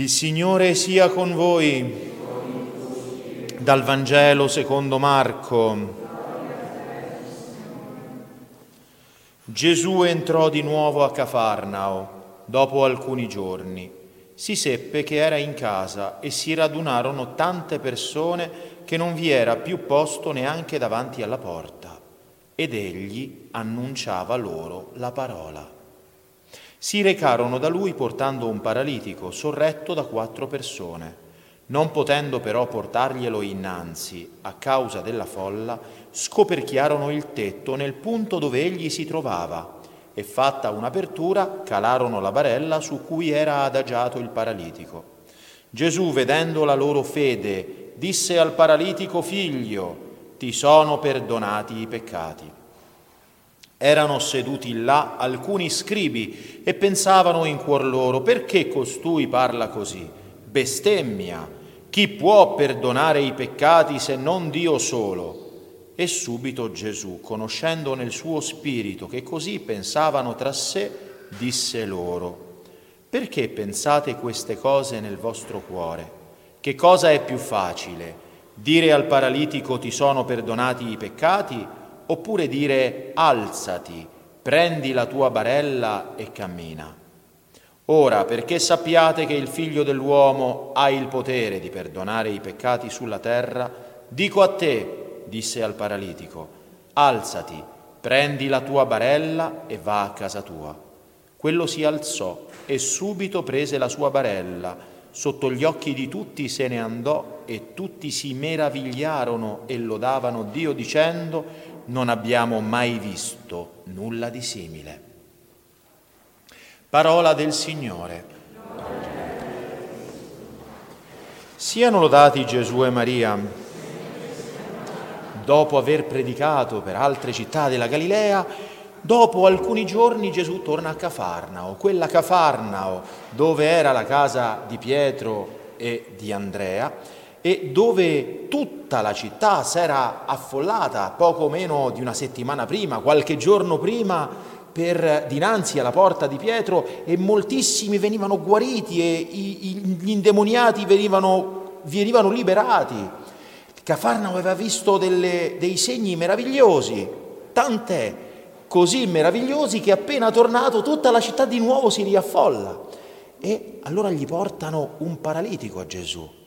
Il Signore sia con voi. Dal Vangelo secondo Marco. Gesù entrò di nuovo a Cafarnao dopo alcuni giorni. Si seppe che era in casa e si radunarono tante persone che non vi era più posto neanche davanti alla porta. Ed egli annunciava loro la parola. Si recarono da lui portando un paralitico, sorretto da quattro persone. Non potendo però portarglielo innanzi a causa della folla, scoperchiarono il tetto nel punto dove egli si trovava e fatta un'apertura calarono la barella su cui era adagiato il paralitico. Gesù, vedendo la loro fede, disse al paralitico figlio, ti sono perdonati i peccati. Erano seduti là alcuni scribi e pensavano in cuor loro, perché costui parla così? Bestemmia, chi può perdonare i peccati se non Dio solo? E subito Gesù, conoscendo nel suo spirito che così pensavano tra sé, disse loro, perché pensate queste cose nel vostro cuore? Che cosa è più facile? Dire al paralitico ti sono perdonati i peccati? Oppure dire alzati, prendi la tua barella e cammina. Ora, perché sappiate che il figlio dell'uomo ha il potere di perdonare i peccati sulla terra, dico a te, disse al paralitico, alzati, prendi la tua barella e va a casa tua. Quello si alzò e subito prese la sua barella. Sotto gli occhi di tutti se ne andò e tutti si meravigliarono e lodavano Dio dicendo non abbiamo mai visto nulla di simile. Parola del Signore. Siano lodati Gesù e Maria. Dopo aver predicato per altre città della Galilea, dopo alcuni giorni Gesù torna a Cafarnao, quella Cafarnao dove era la casa di Pietro e di Andrea, e dove tutta la città si era affollata poco meno di una settimana prima, qualche giorno prima, per dinanzi alla porta di Pietro e moltissimi venivano guariti e gli indemoniati venivano, venivano liberati. Cafarnao aveva visto delle, dei segni meravigliosi, tant'è così meravigliosi che appena tornato tutta la città di nuovo si riaffolla. E allora gli portano un paralitico a Gesù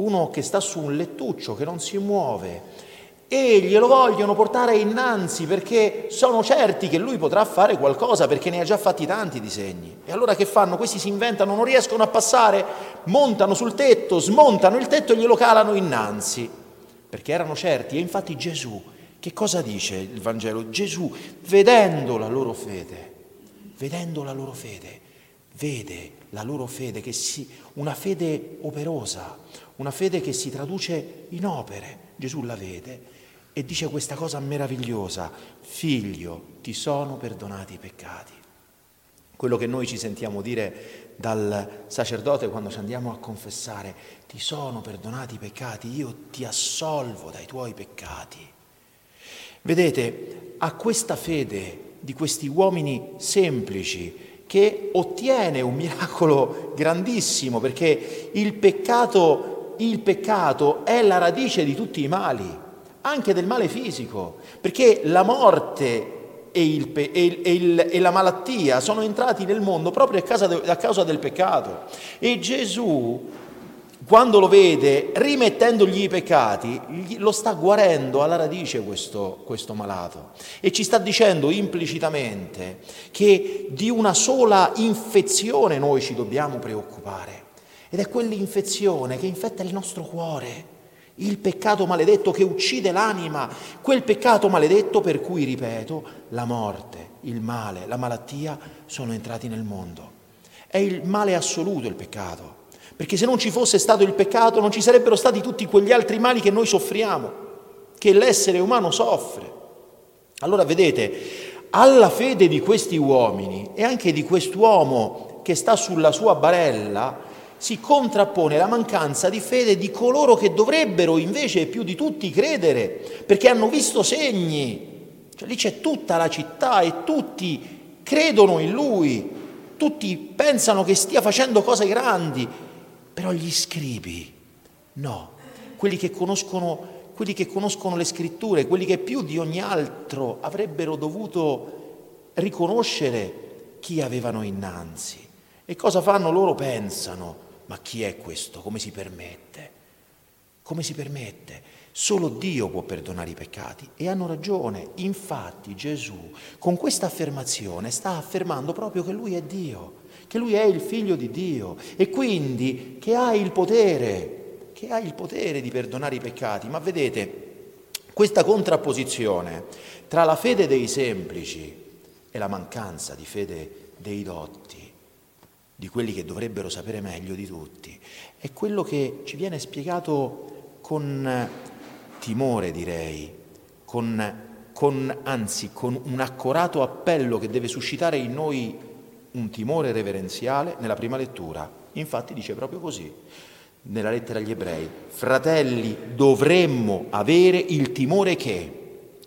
uno che sta su un lettuccio, che non si muove, e glielo vogliono portare innanzi perché sono certi che lui potrà fare qualcosa perché ne ha già fatti tanti disegni. E allora che fanno? Questi si inventano, non riescono a passare, montano sul tetto, smontano il tetto e glielo calano innanzi, perché erano certi. E infatti Gesù, che cosa dice il Vangelo? Gesù, vedendo la loro fede, vedendo la loro fede, vede la loro fede, che si, una fede operosa, una fede che si traduce in opere. Gesù la vede e dice questa cosa meravigliosa, figlio, ti sono perdonati i peccati. Quello che noi ci sentiamo dire dal sacerdote quando ci andiamo a confessare, ti sono perdonati i peccati, io ti assolvo dai tuoi peccati. Vedete, a questa fede di questi uomini semplici, che ottiene un miracolo grandissimo perché il peccato, il peccato è la radice di tutti i mali, anche del male fisico, perché la morte e, il, e, il, e, la malattia sono entrati nel mondo proprio a causa, a causa del peccato. E Gesù quando lo vede, rimettendogli i peccati, lo sta guarendo alla radice questo, questo, malato e ci sta dicendo implicitamente che di una sola infezione noi ci dobbiamo preoccupare ed è quell'infezione che infetta il nostro cuore, il peccato maledetto che uccide l'anima, quel peccato maledetto per cui, ripeto, la morte, il male, la malattia sono entrati nel mondo. È il male assoluto il peccato perché se non ci fosse stato il peccato non ci sarebbero stati tutti quegli altri mali che noi soffriamo, che l'essere umano soffre. Allora vedete, alla fede di questi uomini e anche di quest'uomo che sta sulla sua barella si contrappone la mancanza di fede di coloro che dovrebbero invece più di tutti credere, perché hanno visto segni. Cioè, lì c'è tutta la città e tutti credono in lui, tutti pensano che stia facendo cose grandi però gli scribi no, quelli che conoscono quelli che conoscono le scritture, quelli che più di ogni altro avrebbero dovuto riconoscere chi avevano innanzi. E cosa fanno? Loro pensano, ma chi è questo? Come si permette? Come si permette? Solo Dio può perdonare i peccati e hanno ragione. Infatti Gesù con questa affermazione sta affermando proprio che Lui è Dio, che Lui è il figlio di Dio e quindi che ha il potere che ha il potere di perdonare i peccati. Ma vedete, questa contrapposizione tra la fede dei semplici e la mancanza di fede dei dotti, di quelli che dovrebbero sapere meglio di tutti, è quello che ci viene spiegato con timore, direi, con, con, anzi con un accorato appello che deve suscitare in noi un timore reverenziale nella prima lettura. Infatti dice proprio così nella lettera agli ebrei, fratelli, dovremmo avere il timore che,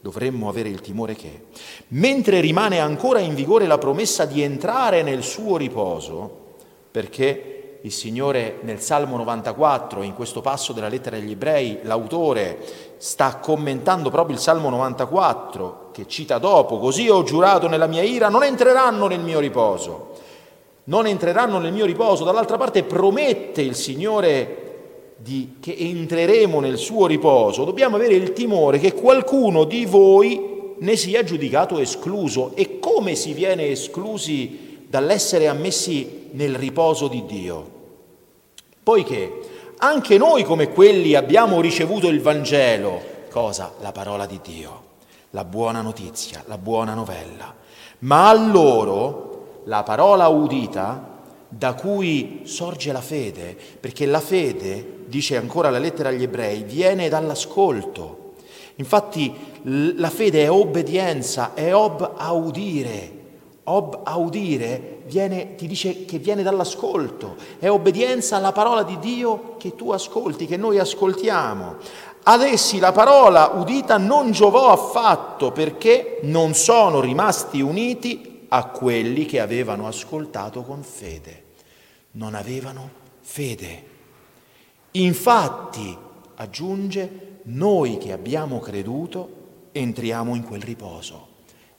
dovremmo avere il timore che, mentre rimane ancora in vigore la promessa di entrare nel suo riposo, perché il Signore nel Salmo 94, in questo passo della lettera agli ebrei, l'autore sta commentando proprio il Salmo 94, che cita dopo, così ho giurato nella mia ira, non entreranno nel mio riposo non entreranno nel mio riposo. Dall'altra parte promette il Signore di, che entreremo nel suo riposo. Dobbiamo avere il timore che qualcuno di voi ne sia giudicato escluso. E come si viene esclusi dall'essere ammessi nel riposo di Dio? Poiché anche noi come quelli abbiamo ricevuto il Vangelo, cosa? La parola di Dio, la buona notizia, la buona novella. Ma a loro la parola udita da cui sorge la fede, perché la fede, dice ancora la lettera agli ebrei, viene dall'ascolto. Infatti la fede è obbedienza, è ob audire. Ob audire viene, ti dice che viene dall'ascolto, è obbedienza alla parola di Dio che tu ascolti, che noi ascoltiamo. Ad essi la parola udita non giovò affatto perché non sono rimasti uniti a quelli che avevano ascoltato con fede. Non avevano fede. Infatti, aggiunge, noi che abbiamo creduto entriamo in quel riposo.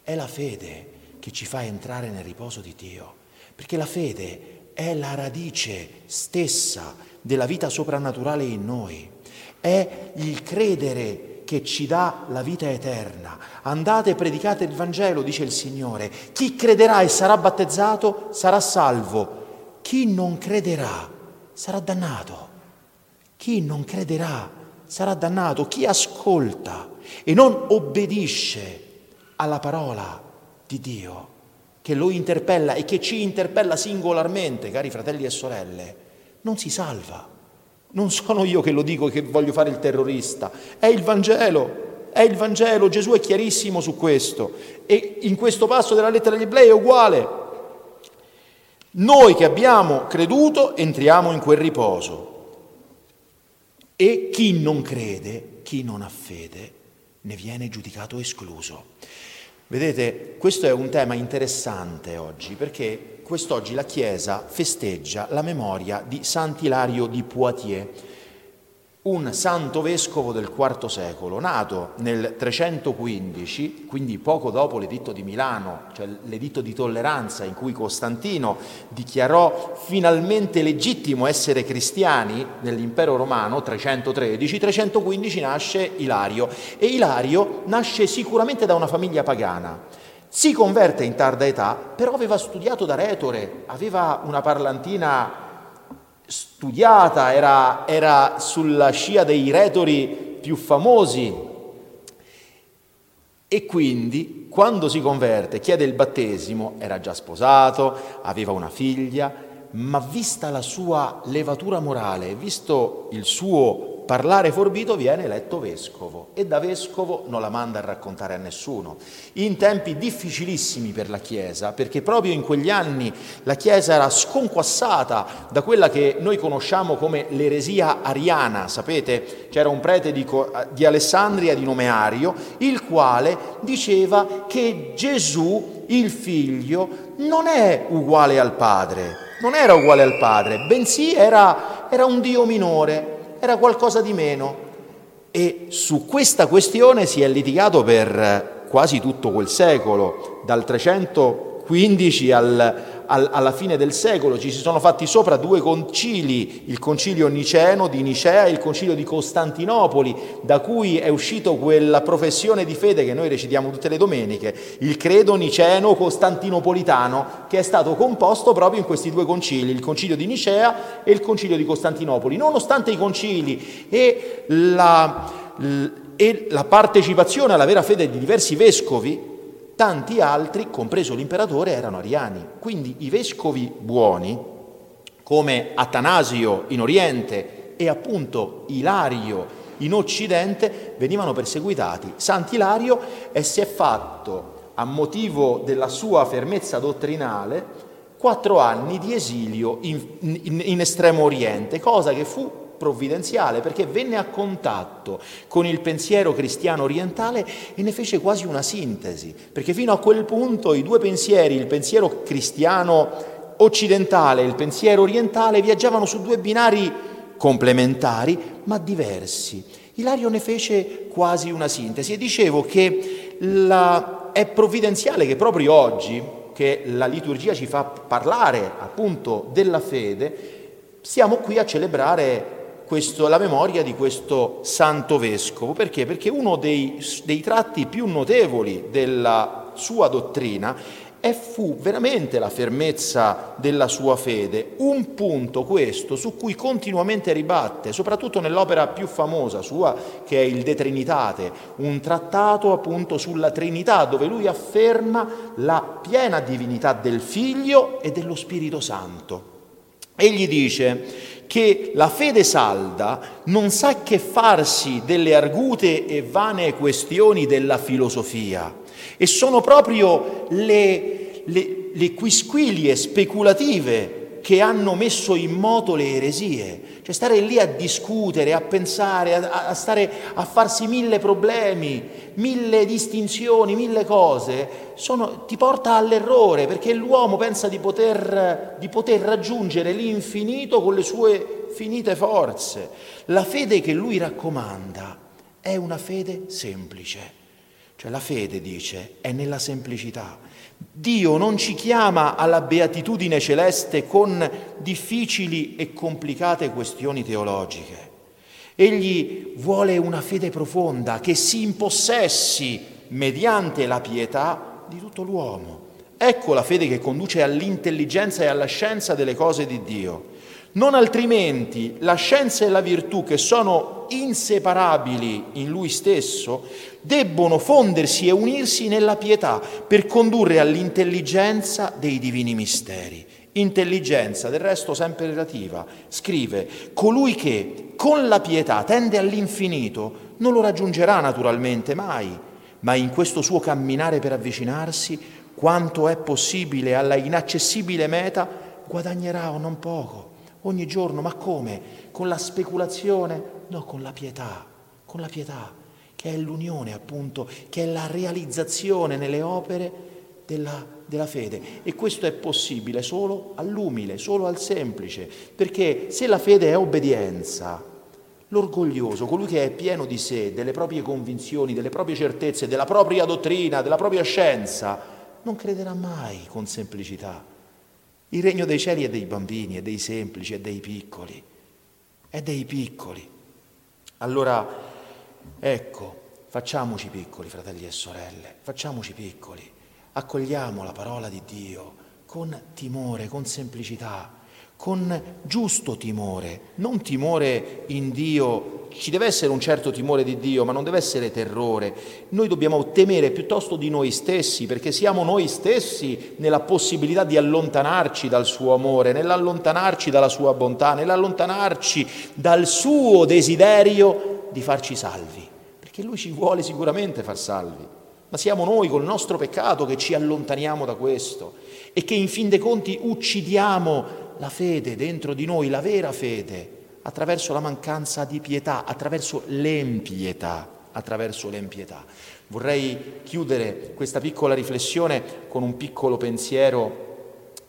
È la fede che ci fa entrare nel riposo di Dio, perché la fede è la radice stessa della vita soprannaturale in noi, è il credere che ci dà la vita eterna. Andate e predicate il Vangelo, dice il Signore. Chi crederà e sarà battezzato sarà salvo. Chi non crederà sarà dannato. Chi non crederà sarà dannato. Chi ascolta e non obbedisce alla parola di Dio che lo interpella e che ci interpella singolarmente, cari fratelli e sorelle, non si salva. Non sono io che lo dico che voglio fare il terrorista, è il Vangelo, è il Vangelo, Gesù è chiarissimo su questo e in questo passo della lettera agli ebrei è uguale. Noi che abbiamo creduto entriamo in quel riposo e chi non crede, chi non ha fede, ne viene giudicato escluso. Vedete, questo è un tema interessante oggi perché quest'oggi la Chiesa festeggia la memoria di Sant'Ilario di Poitiers, un santo vescovo del IV secolo, nato nel 315, quindi poco dopo l'editto di Milano, cioè l'editto di tolleranza in cui Costantino dichiarò finalmente legittimo essere cristiani nell'impero romano, 313, 315 nasce Ilario e Ilario nasce sicuramente da una famiglia pagana. Si converte in tarda età, però aveva studiato da retore, aveva una parlantina studiata, era, era sulla scia dei retori più famosi. E quindi, quando si converte, chiede il battesimo, era già sposato, aveva una figlia, ma vista la sua levatura morale, visto il suo parlare forbito viene eletto vescovo e da vescovo non la manda a raccontare a nessuno. In tempi difficilissimi per la Chiesa, perché proprio in quegli anni la Chiesa era sconquassata da quella che noi conosciamo come l'eresia ariana, sapete? C'era un prete di, di Alessandria di nome Ario, il quale diceva che Gesù, il figlio, non è uguale al Padre, non era uguale al Padre, bensì era era un dio minore, era qualcosa di meno. E su questa questione si è litigato per quasi tutto quel secolo, dal 315 al, al, alla fine del secolo ci si sono fatti sopra due concili, il concilio niceno di Nicea e il concilio di Costantinopoli, da cui è uscito quella professione di fede che noi recitiamo tutte le domeniche, il credo niceno costantinopolitano, che è stato composto proprio in questi due concili, il concilio di Nicea e il concilio di Costantinopoli. Nonostante i concili e la, e la partecipazione alla vera fede di diversi vescovi, tanti altri, compreso l'imperatore, erano ariani. Quindi i vescovi buoni, come Atanasio in Oriente e appunto Ilario in Occidente, venivano perseguitati. Sant'Ilario si è fatto, a motivo della sua fermezza dottrinale, quattro anni di esilio in, in, in Estremo Oriente, cosa che fu provvidenziale perché venne a contatto con il pensiero cristiano orientale e ne fece quasi una sintesi, perché fino a quel punto i due pensieri, il pensiero cristiano occidentale e il pensiero orientale, viaggiavano su due binari complementari ma diversi. Ilario ne fece quasi una sintesi e dicevo che la, è provvidenziale che proprio oggi, che la liturgia ci fa parlare appunto della fede, siamo qui a celebrare questo, la memoria di questo santo vescovo. Perché? Perché uno dei, dei tratti più notevoli della sua dottrina e fu veramente la fermezza della sua fede, un punto questo su cui continuamente ribatte, soprattutto nell'opera più famosa sua che è il De Trinitate, un trattato appunto sulla Trinità dove lui afferma la piena divinità del Figlio e dello Spirito Santo. Egli dice che la fede salda non sa che farsi delle argute e vane questioni della filosofia. E sono proprio le, le, le quisquilie speculative che hanno messo in moto le eresie. Cioè stare lì a discutere, a pensare, a, a, stare a farsi mille problemi, mille distinzioni, mille cose, sono, ti porta all'errore perché l'uomo pensa di poter, di poter raggiungere l'infinito con le sue finite forze. La fede che lui raccomanda è una fede semplice. Cioè la fede, dice, è nella semplicità. Dio non ci chiama alla beatitudine celeste con difficili e complicate questioni teologiche. Egli vuole una fede profonda che si impossessi mediante la pietà di tutto l'uomo. Ecco la fede che conduce all'intelligenza e alla scienza delle cose di Dio. Non altrimenti la scienza e la virtù, che sono inseparabili in lui stesso, debbono fondersi e unirsi nella pietà per condurre all'intelligenza dei divini misteri. Intelligenza, del resto sempre relativa, scrive, colui che con la pietà tende all'infinito non lo raggiungerà naturalmente mai, ma in questo suo camminare per avvicinarsi, quanto è possibile alla inaccessibile meta, guadagnerà o non poco ogni giorno, ma come? Con la speculazione? No, con la pietà, con la pietà, che è l'unione appunto, che è la realizzazione nelle opere della, della fede. E questo è possibile solo all'umile, solo al semplice, perché se la fede è obbedienza, l'orgoglioso, colui che è pieno di sé, delle proprie convinzioni, delle proprie certezze, della propria dottrina, della propria scienza, non crederà mai con semplicità. Il regno dei cieli è dei bambini, è dei semplici, è dei piccoli, è dei piccoli. Allora, ecco, facciamoci piccoli, fratelli e sorelle, facciamoci piccoli, accogliamo la parola di Dio con timore, con semplicità, con giusto timore, non timore in Dio ci deve essere un certo timore di Dio, ma non deve essere terrore. Noi dobbiamo temere piuttosto di noi stessi, perché siamo noi stessi nella possibilità di allontanarci dal suo amore, nell'allontanarci dalla sua bontà, nell'allontanarci dal suo desiderio di farci salvi, perché lui ci vuole sicuramente far salvi, ma siamo noi col nostro peccato che ci allontaniamo da questo e che in fin dei conti uccidiamo la fede dentro di noi, la vera fede attraverso la mancanza di pietà, attraverso l'empietà, attraverso l'empietà. Vorrei chiudere questa piccola riflessione con un piccolo pensiero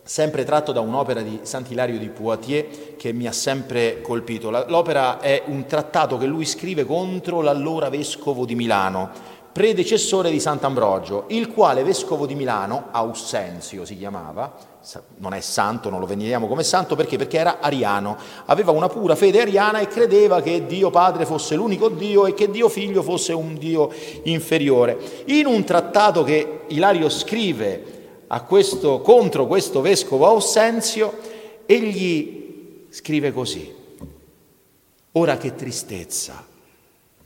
sempre tratto da un'opera di Sant'Ilario di Poitiers che mi ha sempre colpito. L'opera è un trattato che lui scrive contro l'allora vescovo di Milano, predecessore di Sant'Ambrogio, il quale vescovo di Milano, Aussenzio si chiamava, non è santo, non lo veneriamo come santo, perché? Perché era ariano, aveva una pura fede ariana e credeva che Dio Padre fosse l'unico Dio e che Dio Figlio fosse un Dio inferiore. In un trattato che Ilario scrive questo, contro questo vescovo Aussenzio, egli scrive così, ora che tristezza,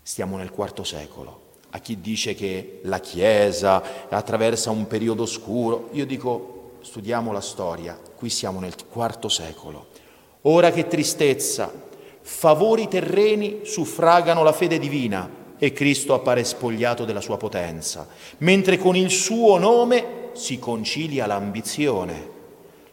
stiamo nel quarto secolo, a chi dice che la Chiesa attraversa un periodo oscuro, io dico studiamo la storia, qui siamo nel quarto secolo. Ora che tristezza, favori terreni suffragano la fede divina e Cristo appare spogliato della sua potenza, mentre con il suo nome si concilia l'ambizione.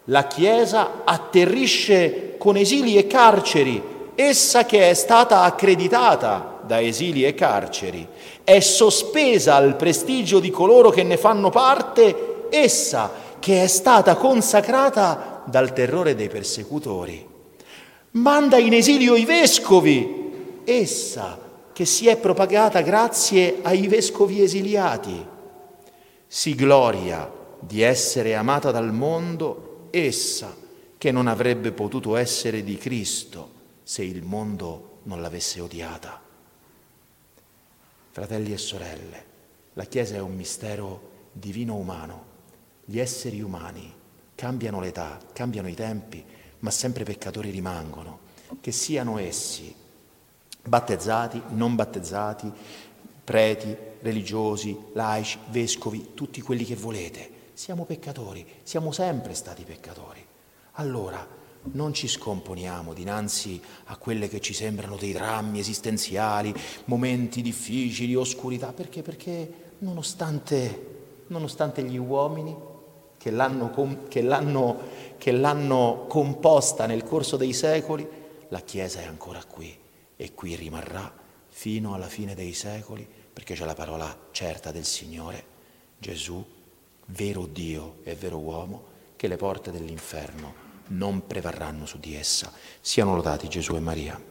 La Chiesa atterrisce con esili e carceri, essa che è stata accreditata da esili e carceri, è sospesa al prestigio di coloro che ne fanno parte, essa che è stata consacrata dal terrore dei persecutori. Manda in esilio i vescovi, essa che si è propagata grazie ai vescovi esiliati. Si gloria di essere amata dal mondo, essa che non avrebbe potuto essere di Cristo se il mondo non l'avesse odiata. Fratelli e sorelle, la Chiesa è un mistero divino umano gli esseri umani cambiano l'età, cambiano i tempi, ma sempre peccatori rimangono, che siano essi battezzati, non battezzati, preti, religiosi, laici, vescovi, tutti quelli che volete. Siamo peccatori, siamo sempre stati peccatori. Allora non ci scomponiamo dinanzi a quelle che ci sembrano dei drammi esistenziali, momenti difficili, oscurità, perché? Perché nonostante, nonostante gli uomini che l'hanno, che, l'hanno, che l'hanno composta nel corso dei secoli, la Chiesa è ancora qui e qui rimarrà fino alla fine dei secoli perché c'è la parola certa del Signore, Gesù, vero Dio e vero uomo, che le porte dell'inferno non prevarranno su di essa. Siano lodati Gesù e Maria.